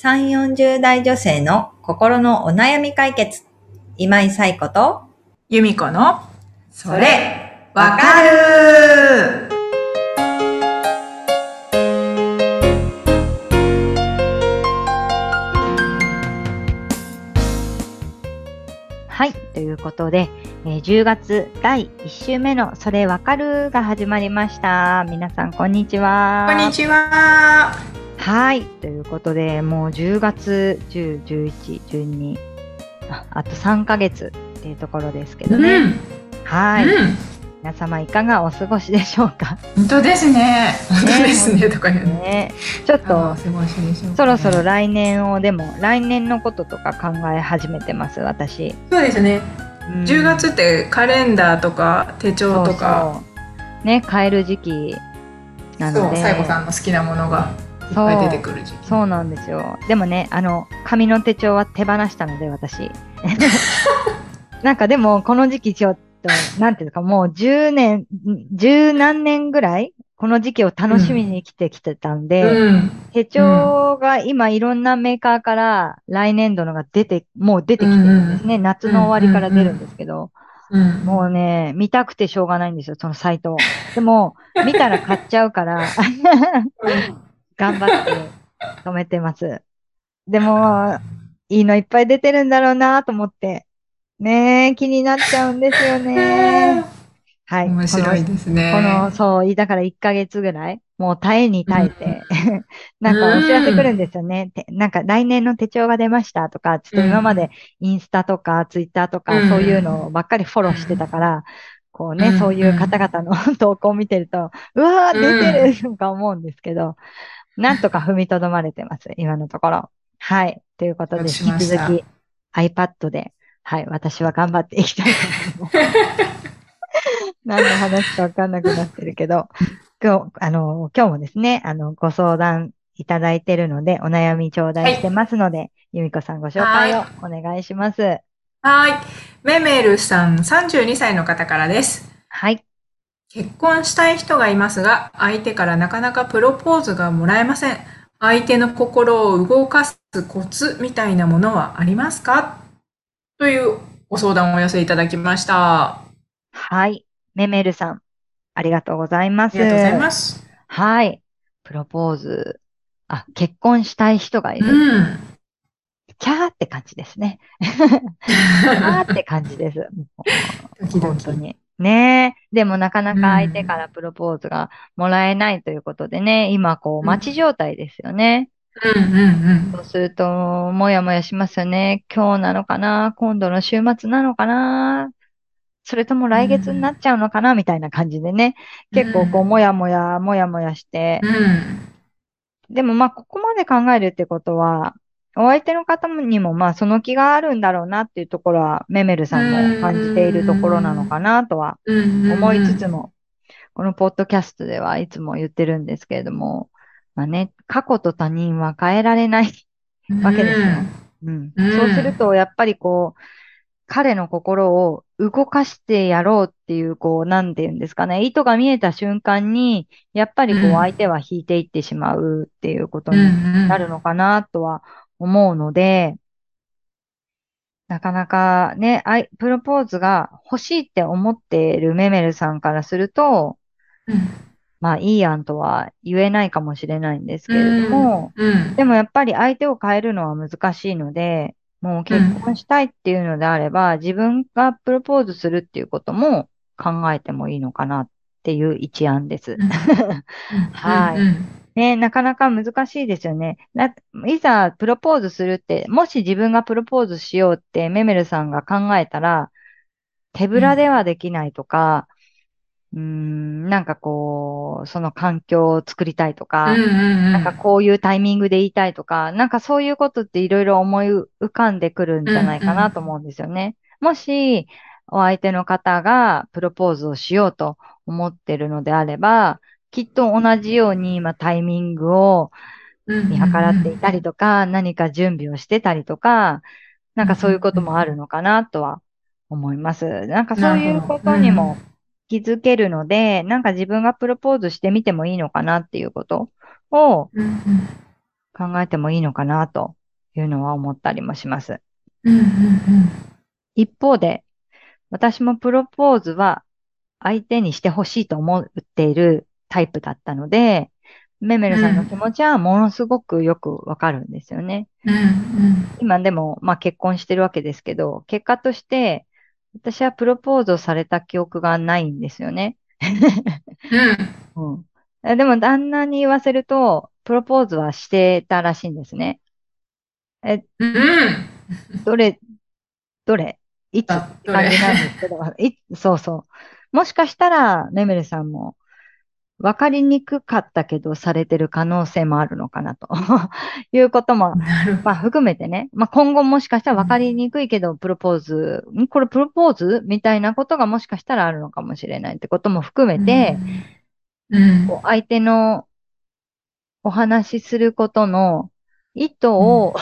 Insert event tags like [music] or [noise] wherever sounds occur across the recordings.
3、40代女性の心のお悩み解決。今井彩子と、由美子の、それ、わかるはい。ということで、えー10月第1週目のそれわかるが始まりました。皆さん、こんにちは。こんにちは。はい。ということで、もう10月10、11、12、ああと3ヶ月っていうところですけどうん。ね。はい、うん。皆様いかがお過ごしでしょうか？本当ですね。本当ですね。とか言うね。ね。ちょっとそろそろ来年を、でも、来年のこととか考え始めてます、私。そうですね。うん10月ってカレンダーとか手帳とか、そうそうね、変える時期なそう、ので。さいこさんの好きなものがいっぱい出てくる時期。そうなんですよ。でもね、あの、紙の手帳は手放したので、私。[laughs] なんかでも、この時期ちょっと、なんていうか、もう10年、十何年ぐらい、この時期を楽しみに生きてきてたんで、うん。手帳が今いろんなメーカーから来年度のが出て、もう出てきてるんですね。夏の終わりから出るんですけど、うん。もうね、見たくてしょうがないんですよ、そのサイトを。でも、見たら買っちゃうから、[laughs] 頑張って止めてます。でも、[laughs] いいのいっぱい出てるんだろうなと思って。ねえ、気になっちゃうんですよね。[laughs] はい。面白いですね。この、そう、だから1ヶ月ぐらい、もう耐えに耐えて、[laughs] なんかお知らせ来るんですよね。てなんか来年の手帳が出ましたとか、ちょっと今までインスタとかツイッターとか、うんそういうのばっかりフォローしてたから、こうね、うんそういう方々の投稿を見てると、うわー、出てるとか思うんですけど、[laughs] なんとか踏みとどまれてます、今のところ。はい。ということで、引き続き iPad で、はい、私は頑張っていきたいと思います。[laughs] 何の話かわかんなくなってるけど、今日、あの、今日もですね、あの、ご相談いただいてるので、お悩み頂戴してますので、由美子さんご紹介をお願いします。はい。メメルさん、32歳の方からです。はい。結婚したい人がいますが、相手からなかなかプロポーズがもらえません。相手の心を動かすコツみたいなものはありますか？というご相談をお寄せいただきました。あはい。メメルさん、ありがとうございます。りがとうございます。はい。プロポーズ。あ、結婚したい人がいる。うん。キャーって感じですね。[laughs] キャーって感じです。ドキドキ本当に。ねえ。でもなかなか相手からプロポーズがもらえないということでね、今こううん待ち状態ですよね。うんうんそうすると、もやもやしますよね。今日なのかな？今度の週末なのかな？それとも来月になっちゃうのかな？みたいな感じでね。結構こう、うんもやもや、もやもやしてうん。。うん。でもまあ、ここまで考えるってことは、お相手の方にもまあ、その気があるんだろうなっていうところは、メメルさんも感じているところなのかなとはうん思いつつも、このポッドキャストではいつも言ってるんですけれども、まあね、過去と他人は変えられない [laughs] わけですよ。うん。うんそうすると、やっぱりこう、彼の心を動かしてやろうっていう、こう、なんて言うんですかね、意図が見えた瞬間に、やっぱりこう、うん相手は引いていってしまうっていうことうん。にうん。なるのかなとは思うので、なかなかね、あいプロポーズが欲しいって思っているメメルさんからすると、うん。まあいい案とは言えないかもしれないんですけれども、うん。でもやっぱり相手を変えるのは難しいので、もう結婚したいっていうのであれば、自分がプロポーズするっていうことも考えてもいいのかなっていう一案です。はいうん。ね、なかなか難しいですよね。な、いざプロポーズするって、もし自分がプロポーズしようってメメルさんが考えたら、手ぶらではできないとか、うーん、なんかこう、その環境を作りたいとか、うんうんうん。なんかこういうタイミングで言いたいとか、なんかそういうことっていろいろ思い浮かんでくるんじゃないかなと思うんですよね。もし、お相手の方がプロポーズをしようと思ってるのであれば、きっと同じように今タイミングを見計らっていたりとか、何か準備をしてたりとか、なんかそういうこともあるのかなとは思います。なんかそういうことにも気づけるので、なんか自分がプロポーズしてみてもいいのかなっていうことを考えてもいいのかなというのは思ったりもします。うんうん一方で、私もプロポーズは相手にしてほしいと思っているタイプだったので、メメルさんの気持ちはものすごくよくわかるんですよね。うんうん今でも、まあ結婚してるわけですけど、結果として、私はプロポーズをされた記憶がないんですよね。うん [laughs] うん。えでも旦那に言わせると、プロポーズはしてたらしいんですね。え、うんどれ、どれ？いつ？あって感じなんですけど、いそうそう。もしかしたら、メメルさんも、わかりにくかったけど、されてる可能性もあるのかなと [laughs] いうことも、まあ、含めてね。まあ、今後もしかしたらわかりにくいけど、プロポーズ、んこれプロポーズみたいなことがもしかしたらあるのかもしれないってことも含めど。て、うん、こう相手のお話しすることの意図を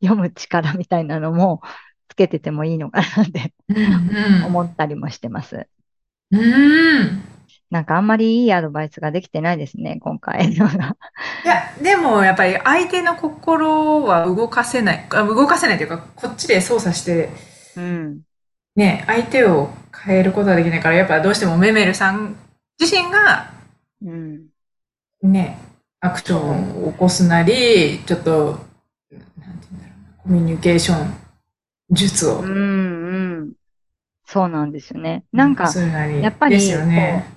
読む力みたいなのもつけててもいいのかなってうんうん思ったりもしてます。うんなんかあんまりいいアドバイスができてないですね、今回のが。いや、でもやっぱり相手の心は動かせない、あ動かせないというか、こっちで操作して、うん。ね、相手を変えることはできないから、やっぱどうしてもメメルさん自身が、うん。ね、アクションを起こすなり、ちょっと、なんて言うんだろうな、コミュニケーション術をうん、うん。そうなんですよね。なんか、やっぱりですよね。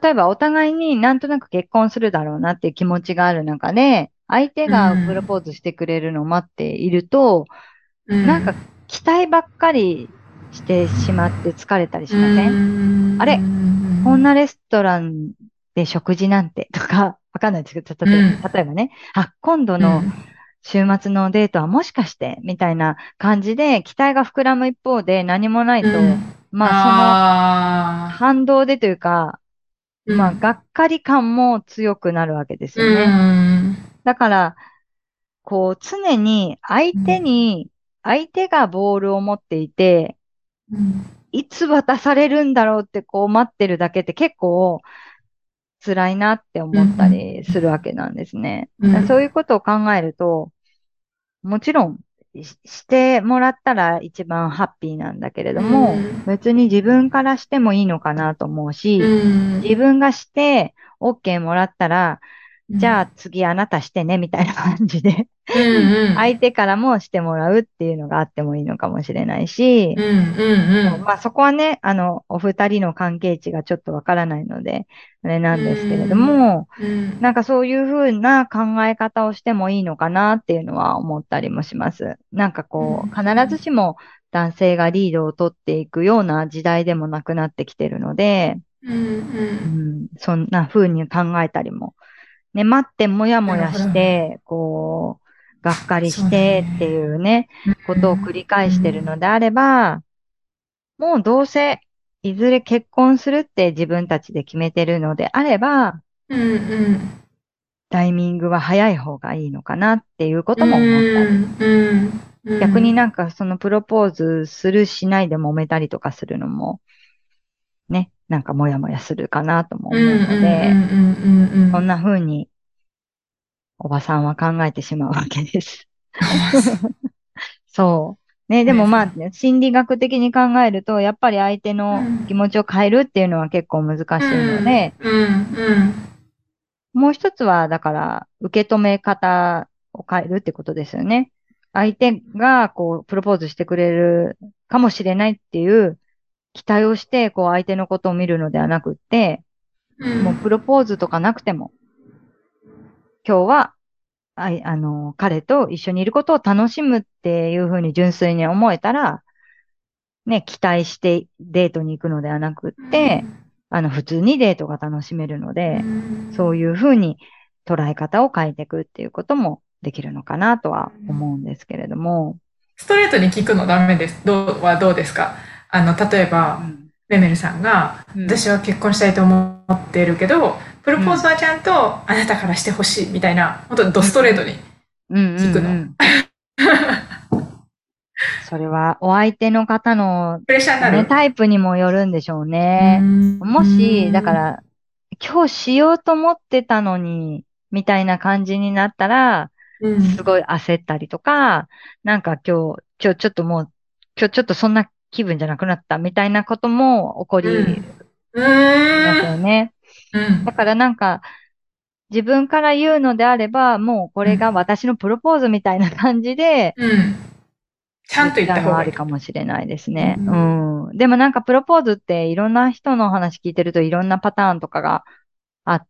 例えばお互いになんとなく結婚するだろうなっていう気持ちがある中で、相手がプロポーズしてくれるのを待っていると、うなんか期待ばっかりしてしまって疲れたりしません、ん。あれ？うんこんなレストランで食事なんて？とか、わかんないですけど、例えば例えばね、あ、今度の週末のデートはもしかして、みたいな感じで期待が膨らむ一方で何もないと、うん。まああその反動でというか、ーまあがっかり感も強くなるわけですよね。うん。だから、こう常に相手に、相手がボールを持っていて、うん。いつ渡されるんだろうってこう待ってるだけって結構辛いなって思ったりするわけなんですね。そういうことを考えると、もちろんししてもらったら一番ハッピーなんだけれども、うん。別に自分からしてもいいのかなと思うし、うん。自分がして OK もらったら、じゃあ次あなたしてねみたいな感じで、相手からもしてもらうっていうのがあってもいいのかもしれないし、まあそこはね、あの、お二人の関係値がちょっとわからないので、あれなんですけれども、うんなんかそういうふうな考え方をしてもいいのかなっていうのは思ったりもします。なんかこう、必ずしも男性がリードを取っていくような時代でもなくなってきてるので、うんううんん、そんな風に考えたりも。ね、待ってもやもやして、こう、がっかりしてっていうね、ことを繰り返してるのであれば、もうどうせ、いずれ結婚するって自分たちで決めてるのであれば、うんうん。タイミングは早い方がいいのかなっていうことも思った。逆になんかそのプロポーズするしないで揉めたりとかするのも、ね、なんかもやもやするかなとも思うので、そんな風に、おばさんは考えてしまうわけです。[laughs] そう。ね、でもまあ、ね、心理学的に考えると、やっぱり相手の気持ちを変えるっていうのは結構難しいので、もう一つは、だから、受け止め方を変えるってことですよね。相手が、こう、プロポーズしてくれるかもしれないっていう期待をして、こう、相手のことを見るのではなくって、うんもうプロポーズとかなくても、今日は、あい、あの、彼と一緒にいることを楽しむっていうふうに純粋に思えたら、ね、期待してデートに行くのではなくって、あの、普通にデートが楽しめるので、そういうふうに捉え方を変えていくっていうこともできるのかなとは思うんですけれども。ストレートに聞くのダメです。どうはどうですか？あの、例えば、レメルさんが、うん私は結婚したいと思ってるけど、プロポーズはちゃんとあなたからしてほしいみたいな、本当にドストレートに。うんうんうん聞くの [laughs] それはお相手の方の、プレッシャーになね、る。タイプにもよるんでしょうね。もし、だか、ら、今日しようと思ってたのに、みたいな感じになったら、うん。すごい焦ったりとか、なんか今日、今日ちょっともう、今日ちょっとそんな気分じゃなくなったみたいなことも起こりうますよん。ね。うんだ。からなんか、自分から言うのであれば、もうこれが私のプロポーズみたいな感じで、うん。ちゃんと言った方がある。かもしれないですね。ううん。でもなんかプロポーズっていろんな人の話聞いてるといろんなパターンとかがあっ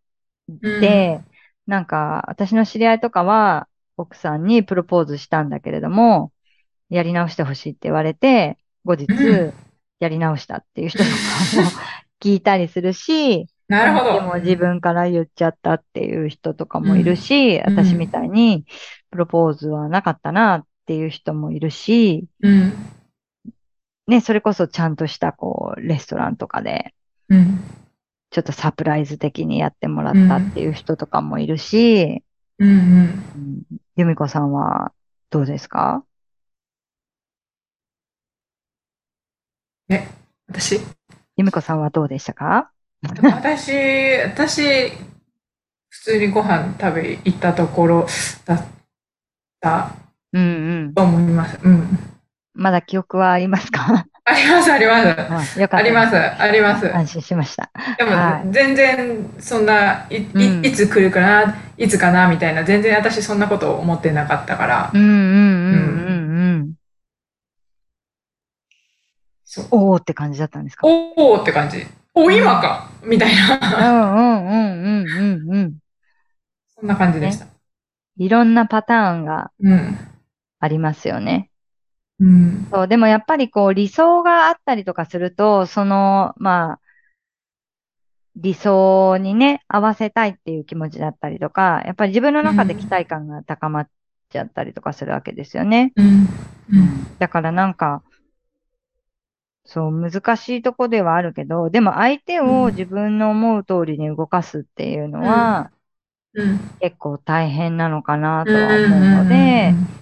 て、なんか私の知り合いとかは奥さんにプロポーズしたんだけれども、やり直してほしいって言われて、後日うんやり直したっていう人とかも聞いたりするし、[laughs] なるほど。でも自分から言っちゃったっていう人とかもいるし、うん私みたいにプロポーズはなかったなっていう人もいるし、うん。ね、それこそちゃんとしたこう、レストランとかで、うん。ちょっとサプライズ的にやってもらったっていう人とかもいるし、うん。うん。うん、由美子さんはどうですか？私？由美子さんはどうでしたか？私、私、普通にご飯食べ行ったところだったうんうん。と思います。うん。まだ記憶はありますか？[laughs] あります、あります。あります、あります。安心しました。でもはい全然そんない,い、うんいつ来るかないつかなみたいな全然私そんなこと思ってなかったから、うんうんうんうんうん。おーって感じだったんですか？おおって感じ。お今か？みたいうんなうんうんうんうんうん。そんな感じでした、いろんなパターンがうん。ありますよね。うん。そう、でもやっぱりこう理想があったりとかすると、その、まあ、理想にね、合わせたいっていう気持ちだったりとか、やっぱり自分の中で期待感が高まっちゃったりとかするわけですよね。うん。うん。だからなんか、そう、難しいとこではあるけど、でも相手を自分の思う通りに動かすっていうのは、うん。結構大変なのかなとは思うので、うん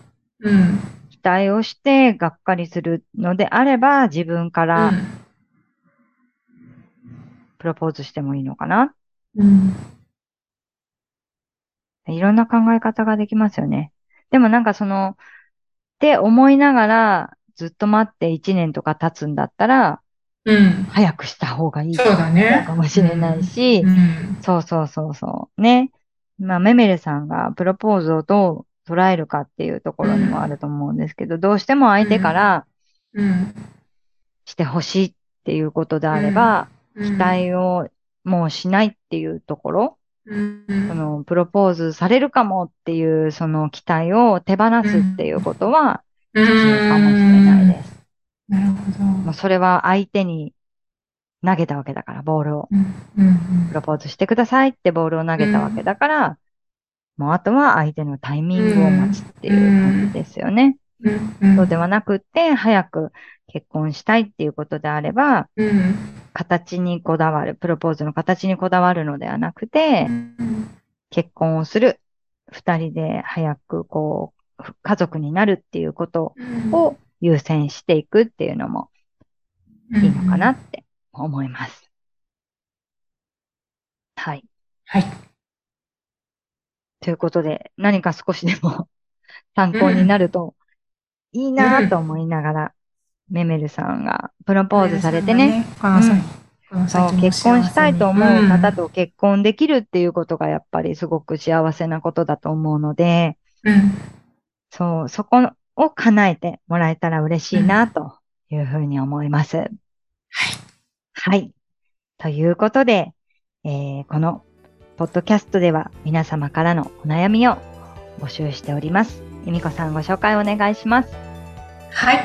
期待をしてがっかりするのであれば、自分からプロポーズしてもいいのかな。うん。いろんな考え方ができますよね。でもなんかその、って思いながらずっと待って1年とか経つんだったら、うん。早くした方がいいそうだね。かもしれないし、うん。そうそうそうそう。ね。まあ、メメルさんがプロポーズをどう捉えるかっていうところにもあると思うんですけど、どうしても相手からうんしてほしいっていうことであれば、うん。期待をもうしないっていうところ、うん。そのプロポーズされるかもっていうその期待を手放すっていうことはうん。必要かもしれないです。なるほどもうそれは相手に投げたわけだから、ボールを。うん。うん。プロポーズしてくださいってボールを投げたわけだから、もうあとは相手のタイミングを待つっていう感じですよね。うん。うん。そうではなくって、早く結婚したいっていうことであれば、うん形にこだわる、プロポーズの形にこだわるのではなくて、結婚をする、二人で早くこう、家族になるっていうことを優先していくっていうのもいいのかなって思います。はい。はい。ということで、何か少しでも [laughs] 参考になるといいなと思いながら、メメルさんがプロポーズされてね、。そう結婚したいと思う方と。と結婚できるっていうことがやっぱりすごく幸せなことだと思うので、うんそう、そこを叶えてもらえたら嬉しいなというふうに思います。はい。はい。ということで、えーこのポッドキャストでは皆様からのお悩みを募集しております。由美子さんご紹介お願いします。はい。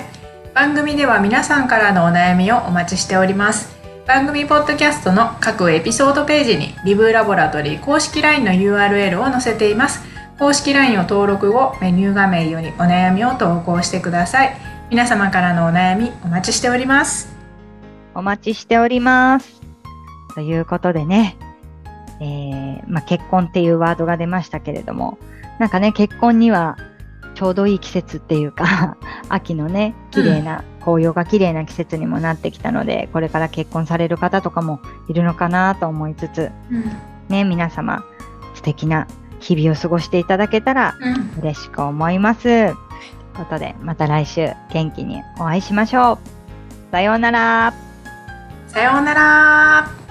番組では皆さんからのお悩みをお待ちしております。番組ポッドキャストの各エピソードページにリブラボラトリー公式 LINE の URL を載せています。公式 LINE を登録後、メニュー画面よりお悩みを投稿してください。皆様からのお悩みお待ちしております。お待ちしております。ということでね、えーまあ、結婚っていうワードが出ましたけれども、なんかね、結婚にはちょうどいい季節っていうか、[laughs] 秋のね、綺麗な、紅葉が綺麗な季節にもなってきたので、これから結婚される方とかもいるのかなと思いつつ、ね、皆様、素敵な日々を過ごしていただけたらうん。嬉しく思います。ということで、また来週元気にお会いしましょう。さようなら。さようなら。